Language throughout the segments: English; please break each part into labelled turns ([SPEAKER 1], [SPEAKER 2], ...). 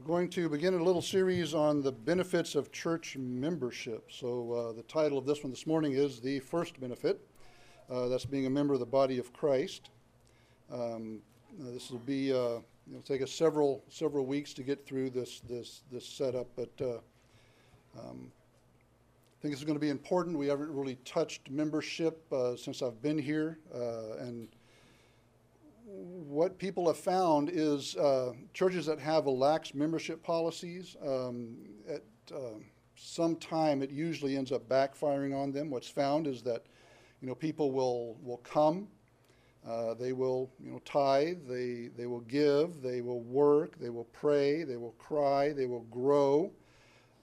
[SPEAKER 1] We're going to begin a little series on the benefits of church membership. So, uh, the title of this one this morning is The First Benefit. Uh, that's being a member of the body of Christ. Um, uh, this will be, uh, it'll take us several, several weeks to get through this, this, this setup, but uh, um, I think this is going to be important. We haven't really touched membership uh, since I've been here, and what people have found is uh, churches that have lax membership policies, um, at uh, some time it usually ends up backfiring on them. What's found is that you know people will will come, uh, they will you know tithe, they they will give, they will work, they will pray, they will cry, they will grow,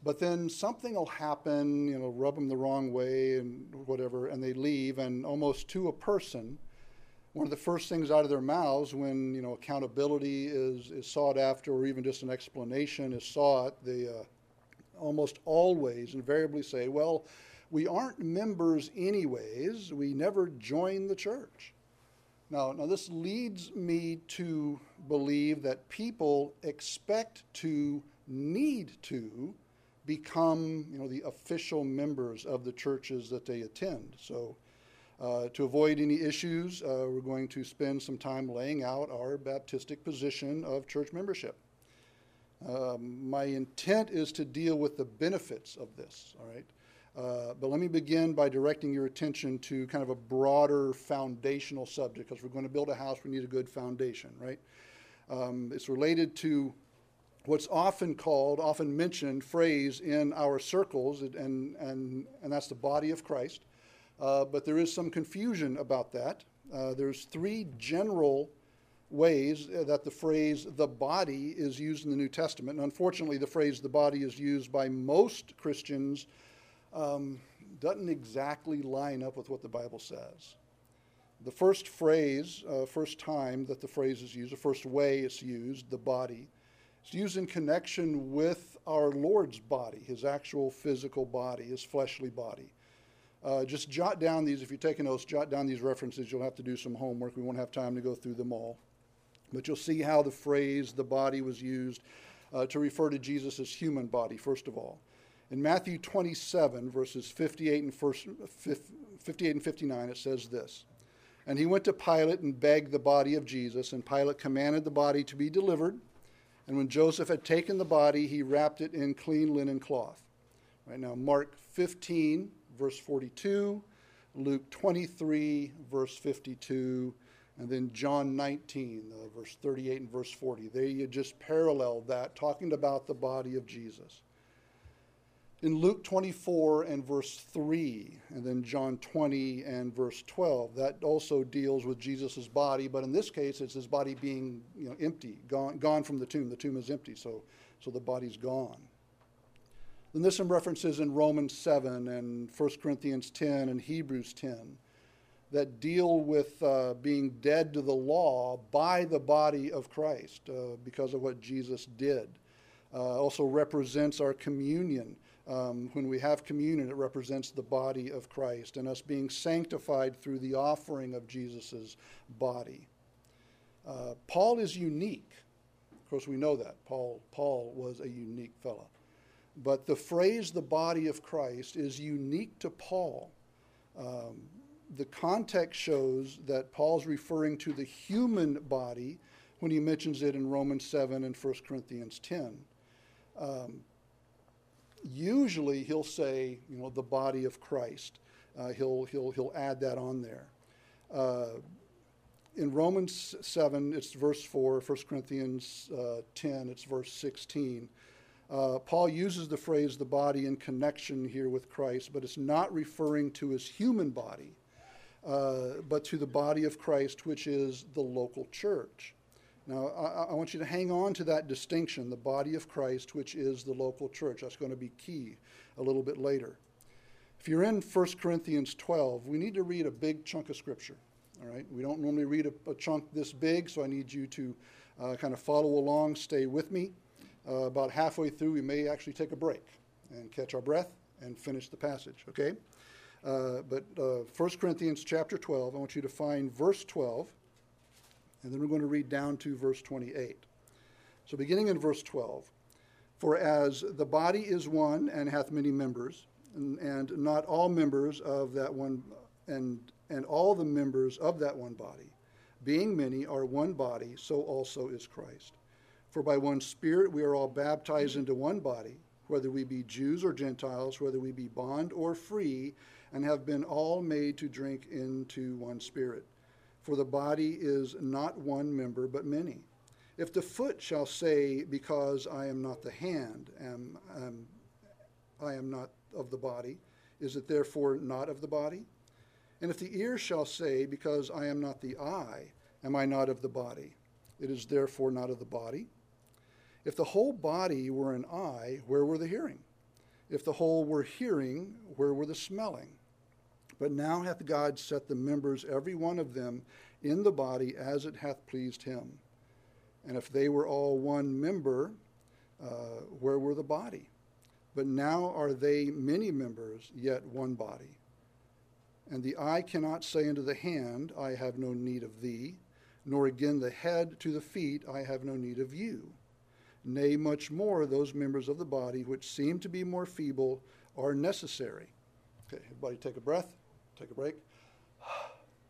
[SPEAKER 1] but then something will happen, you know, rub them the wrong way and whatever, and they leave, and almost to a person one of the first things out of their mouths when you know accountability is, is sought after or even just an explanation is sought they uh, almost always invariably say well we aren't members anyways. We never joined the church. Now, now this leads me to believe that people expect to need to become you know the official members of the churches that they attend. So uh, to avoid any issues, uh, we're going to spend some time laying out our Baptistic position of church membership. Um, my intent is to deal with the benefits of this, all right? Uh, but let me begin by directing your attention to kind of a broader foundational subject because we're going to build a house, we need a good foundation, right? Um, it's related to what's often called, often mentioned phrase in our circles, and, and, and that's the body of Christ. Uh, but there is some confusion about that. Uh, there's three general ways that the phrase the body is used in the New Testament. And unfortunately, the phrase the body is used by most Christians um, doesn't exactly line up with what the Bible says. The first phrase, uh, first time that the phrase is used, the first way it's used, the body, it's used in connection with our Lord's body, his actual physical body, his fleshly body. Uh, just jot down these, if you're taking notes, jot down these references. You'll have to do some homework. We won't have time to go through them all. But you'll see how the phrase the body was used uh, to refer to Jesus' human body, first of all. In Matthew 27, verses 58 and, first, 58 and 59, it says this And he went to Pilate and begged the body of Jesus, and Pilate commanded the body to be delivered. And when Joseph had taken the body, he wrapped it in clean linen cloth. Right now, Mark 15, verse 42, Luke 23, verse 52, and then John 19, uh, verse 38 and verse 40. They just paralleled that, talking about the body of Jesus. In Luke 24 and verse 3, and then John 20 and verse 12, that also deals with Jesus' body, but in this case, it's his body being you know, empty, gone, gone from the tomb. The tomb is empty, so, so the body's gone. Then there's some references in Romans 7 and 1 Corinthians 10 and Hebrews 10 that deal with uh, being dead to the law by the body of Christ uh, because of what Jesus did. Uh, also represents our communion. Um, when we have communion, it represents the body of Christ and us being sanctified through the offering of Jesus' body. Uh, Paul is unique. Of course, we know that. Paul, Paul was a unique fellow. But the phrase the body of Christ is unique to Paul. Um, the context shows that Paul's referring to the human body when he mentions it in Romans 7 and 1 Corinthians 10. Um, usually he'll say, you know, the body of Christ. Uh, he'll, he'll, he'll add that on there. Uh, in Romans 7, it's verse 4, 1 Corinthians uh, 10, it's verse 16. Uh, Paul uses the phrase the body in connection here with Christ, but it's not referring to his human body, uh, but to the body of Christ, which is the local church. Now, I, I, want you to hang on to that distinction, the body of Christ, which is the local church. That's going to be key a little bit later. If you're in 1 Corinthians 12, we need to read a big chunk of Scripture. All right? We don't normally read a, a chunk this big, so I need you to uh, kind of follow along, stay with me. Uh, about halfway through, we may actually take a break and catch our breath and finish the passage, okay? Uh, but uh, 1 Corinthians chapter 12, I want you to find verse 12, and then we're going to read down to verse 28. So, beginning in verse 12, For as the body is one and hath many members, and, and not all members of that one, and, and all the members of that one body, being many, are one body, so also is Christ. For by one Spirit we are all baptized into one body, whether we be Jews or Gentiles, whether we be bond or free, and have been all made to drink into one Spirit. For the body is not one member, but many. If the foot shall say, Because I am not the hand, am, am, I am not of the body, is it therefore not of the body? And if the ear shall say, Because I am not the eye, am I not of the body? It is therefore not of the body. If the whole body were an eye, where were the hearing? If the whole were hearing, where were the smelling? But now hath God set the members, every one of them, in the body as it hath pleased him. And if they were all one member, uh, where were the body? But now are they many members, yet one body. And the eye cannot say unto the hand, I have no need of thee, nor again the head to the feet, I have no need of you. Nay, much more, those members of the body which seem to be more feeble are necessary. Okay, everybody take a breath, take a break.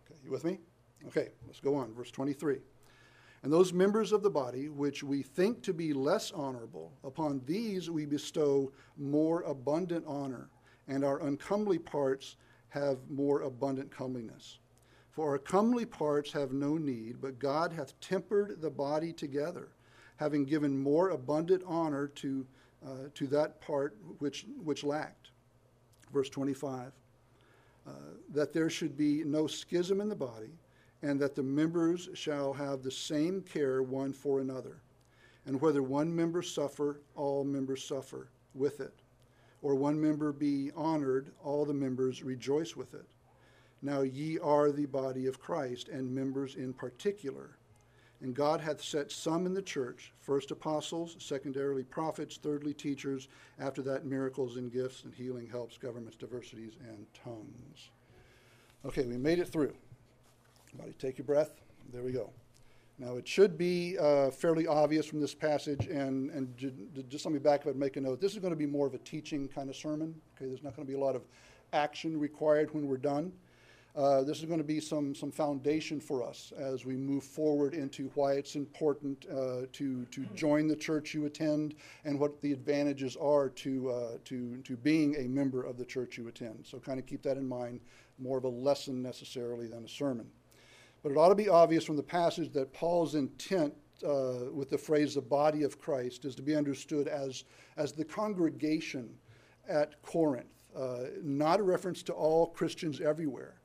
[SPEAKER 1] Okay, you with me? Okay, let's go on. Verse 23. And those members of the body which we think to be less honorable, upon these we bestow more abundant honor, and our uncomely parts have more abundant comeliness. For our comely parts have no need, but God hath tempered the body together, having given more abundant honor to, uh, to that part which, which lacked. Verse 25 uh, that there should be no schism in the body and that the members shall have the same care one for another. And whether one member suffer, all members suffer with it. Or one member be honored, all the members rejoice with it. Now ye are the body of Christ, and members in particular. And God hath set some in the church, first apostles, secondarily prophets, thirdly teachers, after that miracles and gifts and healing helps, governments, diversities, and tongues. Okay, we made it through. Everybody take your breath. There we go. Now, it should be uh, fairly obvious from this passage, and, and j- just let me back up and make a note. This is going to be more of a teaching kind of sermon. Okay, there's not going to be a lot of action required when we're done. Uh, this is going to be some, some foundation for us as we move forward into why it's important uh, to, to join the church you attend and what the advantages are to, uh, to, to being a member of the church you attend. So, kind of keep that in mind, more of a lesson necessarily than a sermon. But it ought to be obvious from the passage that Paul's intent uh, with the phrase the body of Christ is to be understood as, as the congregation at Corinth, uh, not a reference to all Christians everywhere.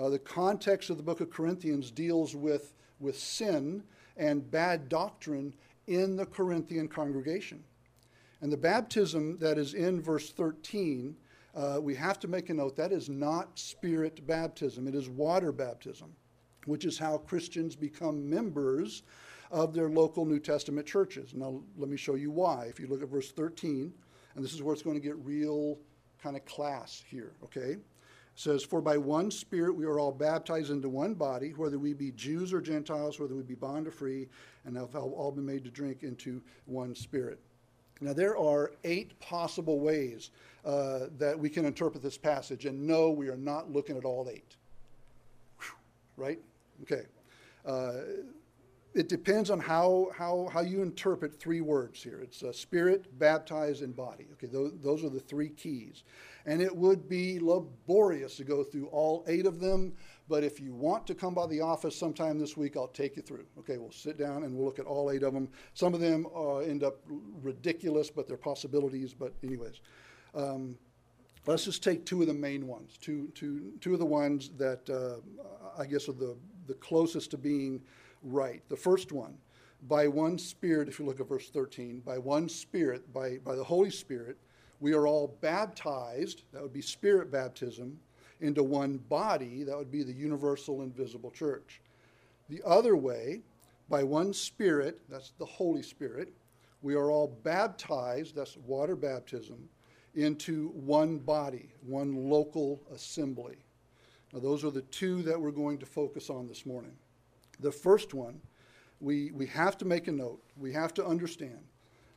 [SPEAKER 1] Uh, the context of the book of Corinthians deals with, with sin and bad doctrine in the Corinthian congregation. And the baptism that is in verse 13, uh, we have to make a note that is not spirit baptism, it is water baptism which is how Christians become members of their local New Testament churches. Now, let me show you why. If you look at verse 13, and this is where it's going to get real kind of class here, okay? Says, For by one Spirit we are all baptized into one body, whether we be Jews or Gentiles, whether we be bond or free, and have all been made to drink into one Spirit. Now, there are eight possible ways uh, that we can interpret this passage, and no, we are not looking at all eight. Whew, right? Okay. Uh, it depends on how, how, how you interpret three words here. It's uh, spirit, baptize, and body. Okay, those, those are the three keys. And it would be laborious to go through all eight of them, but if you want to come by the office sometime this week, I'll take you through. Okay, we'll sit down and we'll look at all eight of them. Some of them uh, end up ridiculous, but they're possibilities. But, anyways, um, let's just take two of the main ones, two, two, two of the ones that uh, I guess are the the closest to being right. The first one, by one Spirit, if you look at verse 13, by one Spirit, by, by the Holy Spirit, we are all baptized, that would be Spirit baptism, into one body, that would be the universal invisible church. The other way, by one Spirit, that's the Holy Spirit, we are all baptized, that's water baptism, into one body, one local assembly. Now, those are the two that we're going to focus on this morning. The first one, we, we have to make a note, we have to understand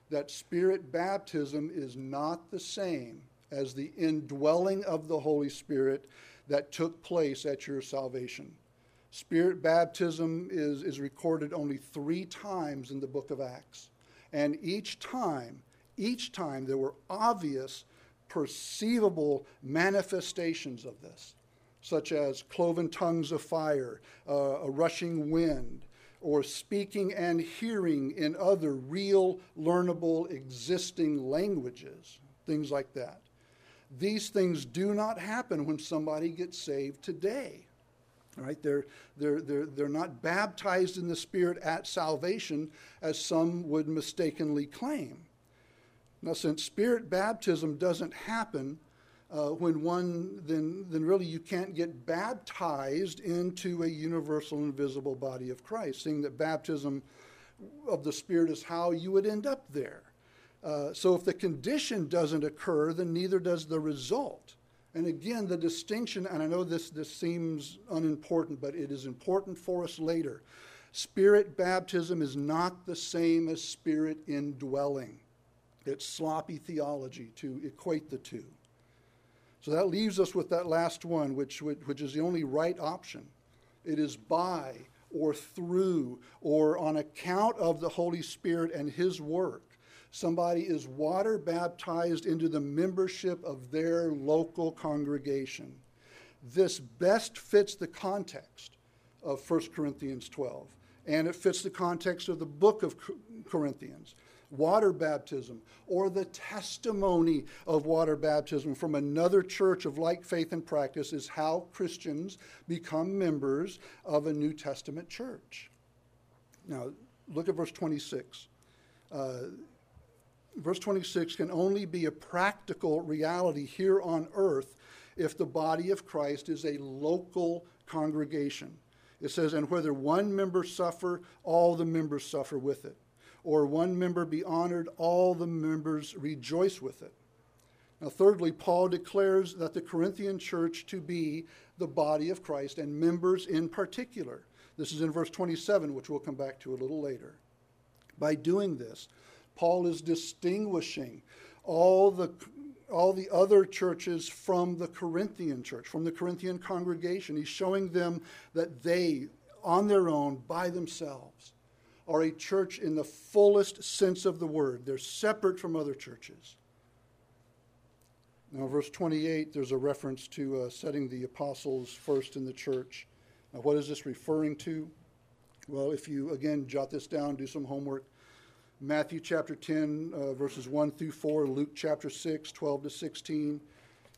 [SPEAKER 1] that spirit baptism is not the same as the indwelling of the Holy Spirit that took place at your salvation. Spirit baptism is, is recorded only three times in the book of Acts. And each time, each time there were obvious, perceivable manifestations of this, such as cloven tongues of fire, uh, a rushing wind, or speaking and hearing in other real, learnable, existing languages, things like that. These things do not happen when somebody gets saved today. Right? They're, they're, they're, they're not baptized in the Spirit at salvation, as some would mistakenly claim. Now, since Spirit baptism doesn't happen uh, when one, then, then really you can't get baptized into a universal invisible body of Christ, seeing that baptism of the Spirit is how you would end up there. Uh, so if the condition doesn't occur, then neither does the result. And again, the distinction, and I know this, this seems unimportant, but it is important for us later. Spirit baptism is not the same as spirit indwelling. It's sloppy theology to equate the two. So that leaves us with that last one, which, which is the only right option. It is by or through or on account of the Holy Spirit and His work somebody is water baptized into the membership of their local congregation. This best fits the context of 1 Corinthians 12, and it fits the context of the book of Corinthians. Water baptism, or the testimony of water baptism from another church of like faith and practice, is how Christians become members of a New Testament church. Now, look at verse 26. Uh, verse 26 can only be a practical reality here on earth if the body of Christ is a local congregation. It says, and whether one member suffer, all the members suffer with it. Or one member be honored, all the members rejoice with it. Now, thirdly, Paul declares that the Corinthian church to be the body of Christ and members in particular. This is in verse 27, which we'll come back to a little later. By doing this, Paul is distinguishing all the all the other churches from the Corinthian church, from the Corinthian congregation. He's showing them that they, on their own, by themselves, are a church in the fullest sense of the word. They're separate from other churches. Now, verse 28, there's a reference to uh, setting the apostles first in the church. Now, what is this referring to? Well, if you, again, jot this down, do some homework. Matthew chapter 10, uh, verses 1 through 4, Luke chapter 6, 12 to 16.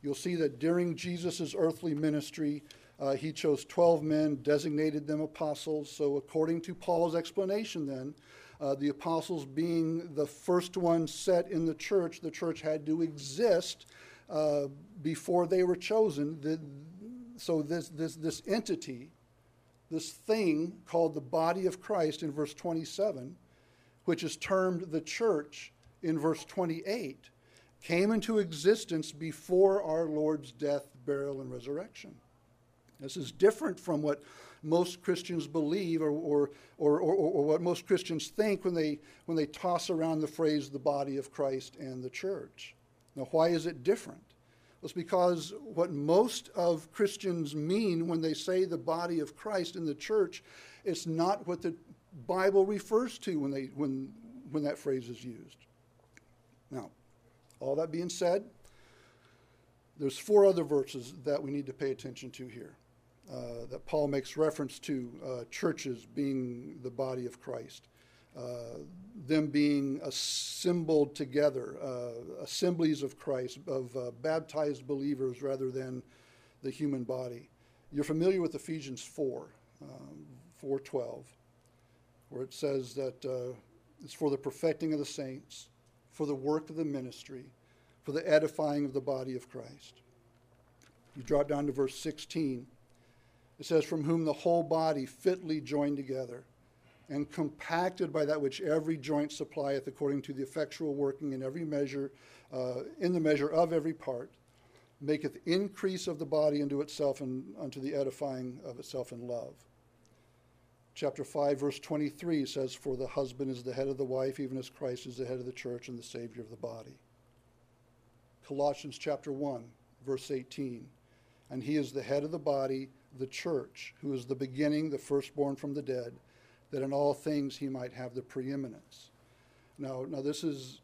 [SPEAKER 1] You'll see that during Jesus' earthly ministry, uh, he chose 12 men, designated them apostles. So, according to Paul's explanation, then, uh, the apostles being the first ones set in the church, the church had to exist uh, before they were chosen. The, so, this, this, this entity, this thing called the body of Christ in verse 27, which is termed the church in verse 28, came into existence before our Lord's death, burial, and resurrection. This is different from what most Christians believe or, or, or, or, what most Christians think when they, when they toss around the phrase the body of Christ and the church. Now, why is it different? Well, it's because what most of Christians mean when they say the body of Christ and the church is not what the Bible refers to when, they, when, when that phrase is used. Now, all that being said, there's four other verses that we need to pay attention to here. Uh, that Paul makes reference to uh, churches being the body of Christ, uh, them being assembled together, uh, assemblies of Christ, of uh, baptized believers rather than the human body. You're familiar with Ephesians 4, um, 412 where it says that uh, it's for the perfecting of the saints, for the work of the ministry, for the edifying of the body of Christ. You drop down to verse 16. It says, From whom the whole body fitly joined together and compacted by that which every joint supplieth according to the effectual working in every measure, uh, in the measure of every part, maketh increase of the body unto itself and unto the edifying of itself in love. chapter 5, verse 23 says, For the husband is the head of the wife, even as Christ is the head of the church and the Savior of the body. Colossians chapter 1, verse 18, And he is the head of the body, the church, who is the beginning, the firstborn from the dead, that in all things he might have the preeminence. Now, now this is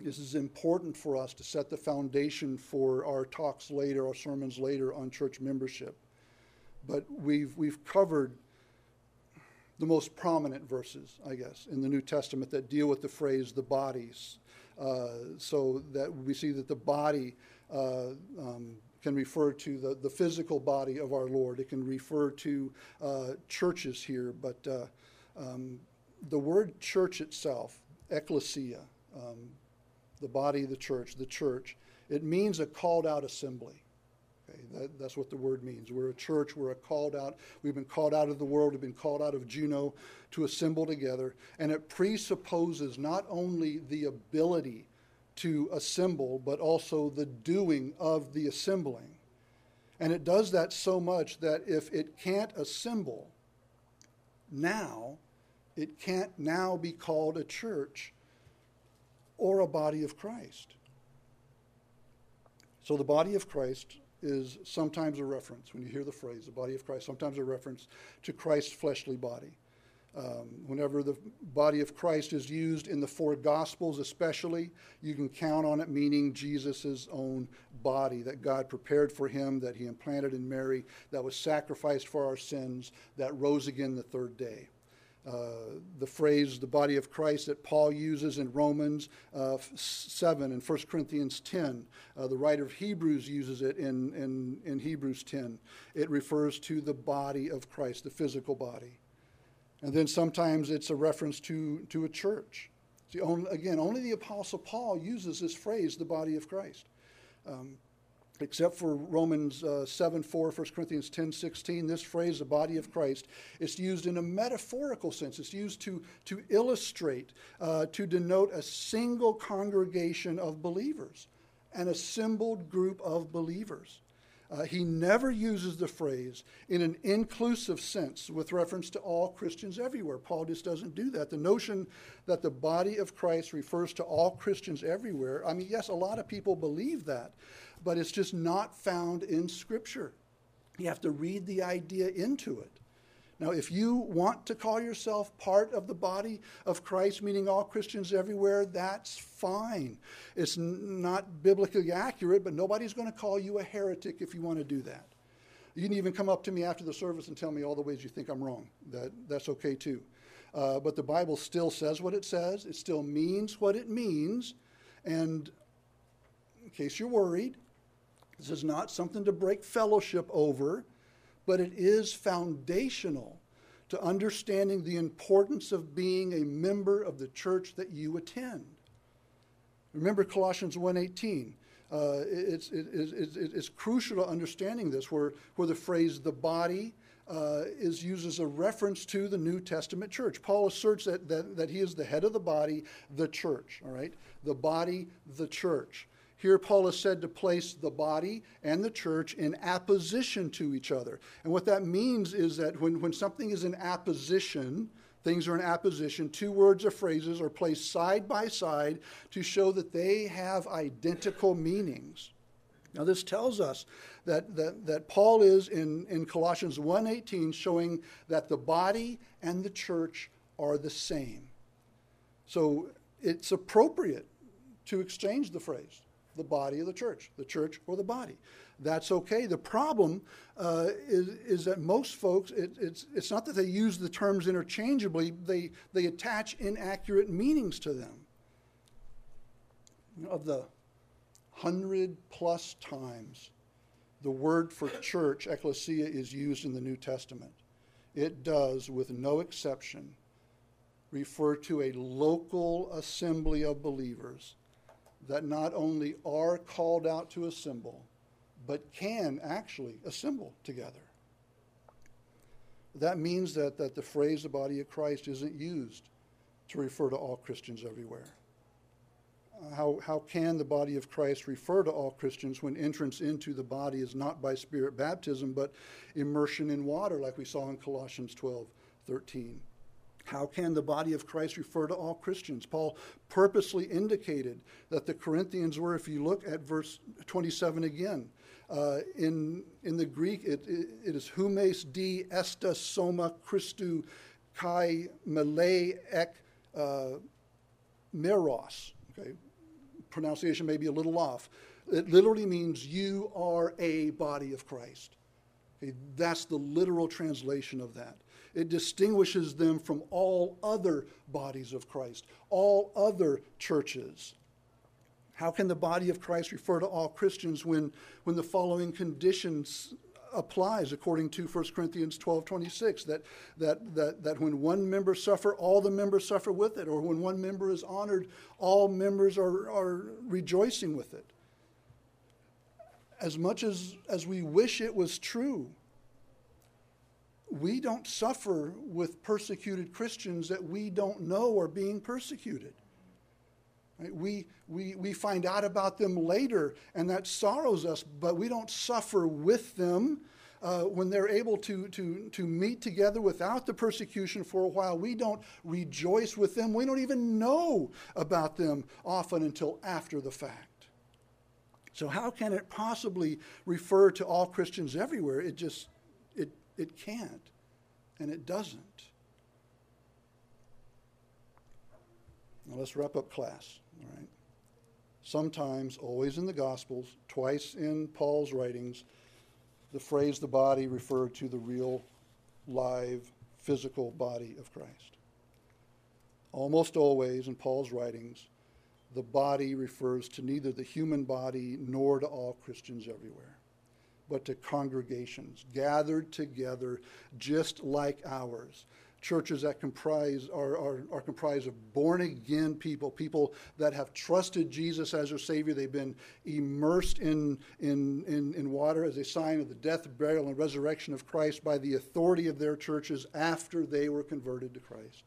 [SPEAKER 1] this is important for us to set the foundation for our talks later, our sermons later on church membership. But we've we've covered the most prominent verses, I guess, in the New Testament that deal with the phrase the bodies. Uh, so that we see that the body uh, um, can refer to the, the physical body of our Lord. It can refer to uh, churches here, but uh, um, the word church itself, ecclesia, um, the body of the church, the church, it means a called out assembly. Okay, that, that's what the word means. We're a church, we're a called out, we've been called out of the world, we've been called out of Juneau to assemble together. And it presupposes not only the ability to assemble, but also the doing of the assembling. And it does that so much that if it can't assemble now, it can't now be called a church or a body of Christ. So the body of Christ is sometimes a reference, when you hear the phrase, the body of Christ, sometimes a reference to Christ's fleshly body. Um, whenever the body of Christ is used in the four Gospels, especially, you can count on it meaning Jesus' own body that God prepared for him, that he implanted in Mary, that was sacrificed for our sins, that rose again the third day. Uh, the phrase the body of Christ that Paul uses in Romans uh, 7 and 1 Corinthians 10. Uh, the writer of Hebrews uses it in, in, in Hebrews 10. It refers to the body of Christ, the physical body. And then sometimes it's a reference to, to a church. See, only, again, only the Apostle Paul uses this phrase, the body of Christ. Um, except for Romans uh, 7 4, 1 Corinthians 10 16, this phrase, the body of Christ, is used in a metaphorical sense. It's used to, to illustrate, uh, to denote a single congregation of believers, an assembled group of believers. Uh, he never uses the phrase in an inclusive sense with reference to all Christians everywhere. Paul just doesn't do that. The notion that the body of Christ refers to all Christians everywhere, I mean, yes, a lot of people believe that, but it's just not found in Scripture. You have to read the idea into it. Now, if you want to call yourself part of the body of Christ, meaning all Christians everywhere, that's fine. It's n- not biblically accurate, but nobody's going to call you a heretic if you want to do that. You can even come up to me after the service and tell me all the ways you think I'm wrong. That, that's okay too. Uh, but the Bible still says what it says, it still means what it means. And in case you're worried, this is not something to break fellowship over but it is foundational to understanding the importance of being a member of the church that you attend. Remember Colossians 1.18. Uh, it's, it, it, it, it's crucial to understanding this, where, where the phrase the body uh, is used as a reference to the New Testament church. Paul asserts that, that, that he is the head of the body, the church, all right? The body, the church. Here, Paul is said to place the body and the church in apposition to each other. And what that means is that when, when something is in apposition, things are in apposition, two words or phrases are placed side by side to show that they have identical meanings. Now, this tells us that, that, that Paul is in, in Colossians 1.18 showing that the body and the church are the same. So it's appropriate to exchange the phrase the body of the church, the church or the body. That's okay. The problem uh, is, is that most folks, it, it's, it's not that they use the terms interchangeably, they, they attach inaccurate meanings to them. Of the hundred plus times the word for church, ecclesia, is used in the New Testament, it does, with no exception, refer to a local assembly of believers that not only are called out to assemble, but can actually assemble together. That means that, that the phrase the body of Christ isn't used to refer to all Christians everywhere. How, how can the body of Christ refer to all Christians when entrance into the body is not by spirit baptism, but immersion in water, like we saw in Colossians 12 13. How can the body of Christ refer to all Christians? Paul purposely indicated that the Corinthians were, if you look at verse 27 again, uh, in, in the Greek, it, it, it is humes di esta soma Christu kai mele ek uh, meros. Okay, pronunciation may be a little off. It literally means you are a body of Christ. Okay, that's the literal translation of that. It distinguishes them from all other bodies of Christ, all other churches. How can the body of Christ refer to all Christians when, when the following conditions applies according to 1 Corinthians 12 26 that, that, that, that when one member suffer, all the members suffer with it, or when one member is honored, all members are, are rejoicing with it. As much as, as we wish it was true, we don't suffer with persecuted Christians that we don't know are being persecuted. Right? We, we, we find out about them later, and that sorrows us, but we don't suffer with them. Uh, when they're able to, to, to meet together without the persecution for a while, we don't rejoice with them. We don't even know about them often until after the fact. So, how can it possibly refer to all Christians everywhere? It just it, it can't, and it doesn't. Now, let's wrap up class. All right. Sometimes, always in the Gospels, twice in Paul's writings, the phrase the body referred to the real, live, physical body of Christ. Almost always in Paul's writings, the body refers to neither the human body nor to all Christians everywhere, but to congregations gathered together just like ours churches that comprise are, are, are, comprised of born again people, people that have trusted Jesus as their Savior. They've been immersed in, in, in, in, water as a sign of the death, burial, and resurrection of Christ by the authority of their churches after they were converted to Christ.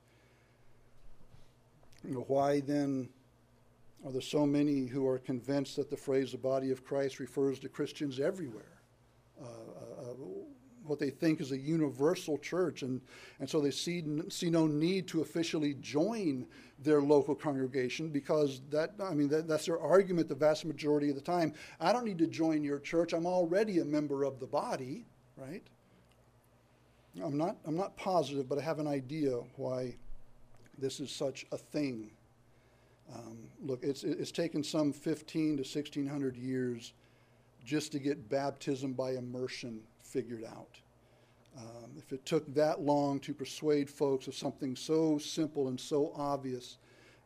[SPEAKER 1] You know, why then are there so many who are convinced that the phrase the body of Christ refers to Christians everywhere? Uh, uh, what they think is a universal church, and, and so they see, see no need to officially join their local congregation because that, I mean, that, that's their argument the vast majority of the time. I don't need to join your church, I'm already a member of the body, right? I'm not, I'm not positive, but I have an idea why this is such a thing. Um, look, it's, it's taken some 15 to 1600 years just to get baptism by immersion figured out. Um, if it took that long to persuade folks of something so simple and so obvious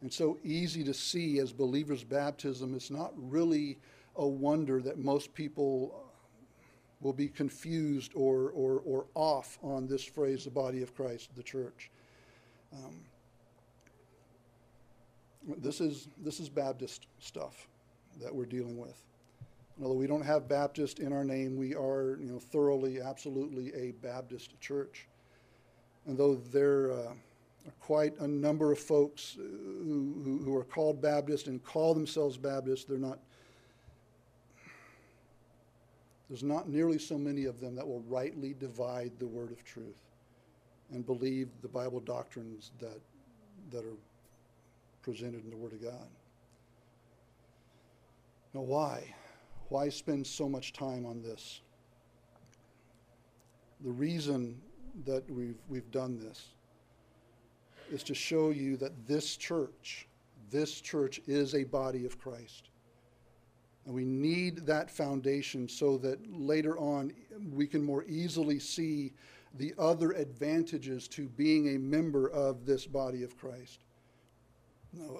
[SPEAKER 1] and so easy to see as believers' baptism, it's not really a wonder that most people will be confused or, or, or off on this phrase, the body of Christ, the church. Um, this is, this is Baptist stuff that we're dealing with. Although we don't have Baptist in our name, we are, you know, thoroughly, absolutely a Baptist church. And though there uh, are quite a number of folks who, who, who, are called Baptist and call themselves Baptist, they're not. There's not nearly so many of them that will rightly divide the word of truth and believe the Bible doctrines that, that are presented in the Word of God. Now, why? Why spend so much time on this? The reason that we've, we've done this is to show you that this church, this church is a body of Christ. And we need that foundation so that later on we can more easily see the other advantages to being a member of this body of Christ.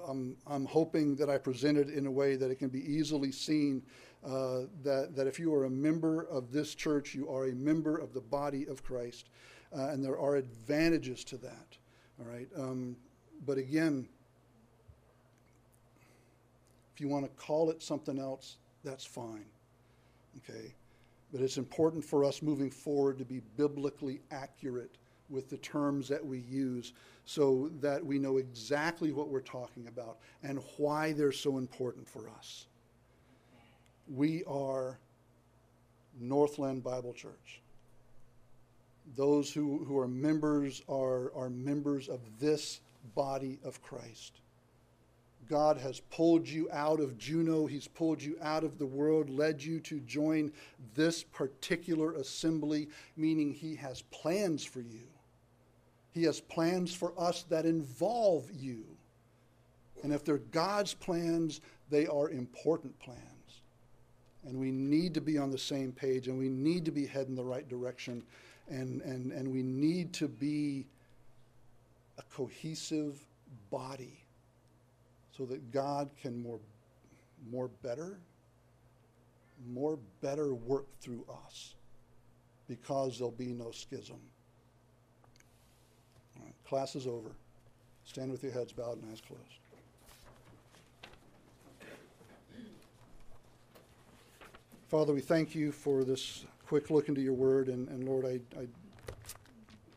[SPEAKER 1] I'm, I'm hoping that I present it in a way that it can be easily seen uh, that, that if you are a member of this church, you are a member of the body of Christ. Uh, and there are advantages to that. All right. Um, but again, if you want to call it something else, that's fine. Okay. But it's important for us moving forward to be biblically accurate with the terms that we use so that we know exactly what we're talking about and why they're so important for us. We are Northland Bible Church. Those who, who are members are, are members of this body of Christ. God has pulled you out of Juneau. He's pulled you out of the world, led you to join this particular assembly, meaning He has plans for you. He has plans for us that involve you. And if they're God's plans, they are important plans. And we need to be on the same page and we need to be heading the right direction. And, and, and we need to be a cohesive body so that God can more, more better, more better work through us because there'll be no schism. class is over. Stand with your heads bowed and eyes closed. Father, we thank you for this quick look into your word, and, and Lord, I, I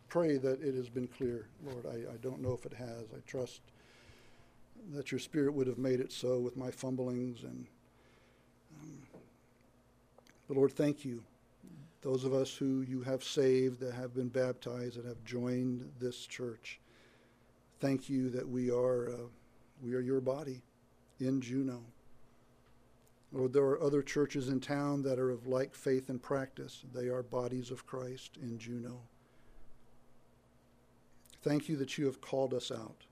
[SPEAKER 1] pray that it has been clear. Lord, I, I don't know if it has. I trust that your Spirit would have made it so with my fumblings. And um, the Lord, thank you. Those of us who you have saved, that have been baptized, that have joined this church, thank you that we are uh, we are your body in Juneau. Lord, there are other churches in town that are of like faith and practice. They are bodies of Christ in Juneau. Thank you that you have called us out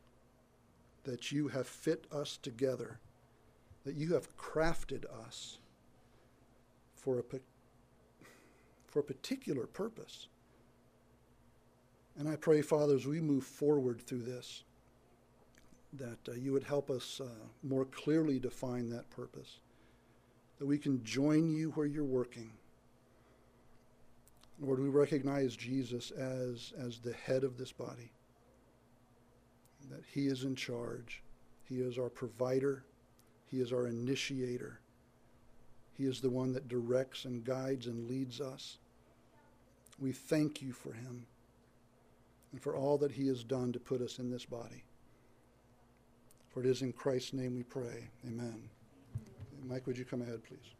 [SPEAKER 1] that you have fit us together, that you have crafted us for a, for a particular purpose. And I pray, Father, as we move forward through this, that uh, you would help us uh, more clearly define that purpose, that we can join you where you're working. Lord, we recognize Jesus as, as the head of this body that He is in charge. He is our provider. He is our initiator. He is the one that directs and guides and leads us. We thank you for Him and for all that He has done to put us in this body. For it is in Christ's name we pray. Amen. Mike, would you come ahead, please?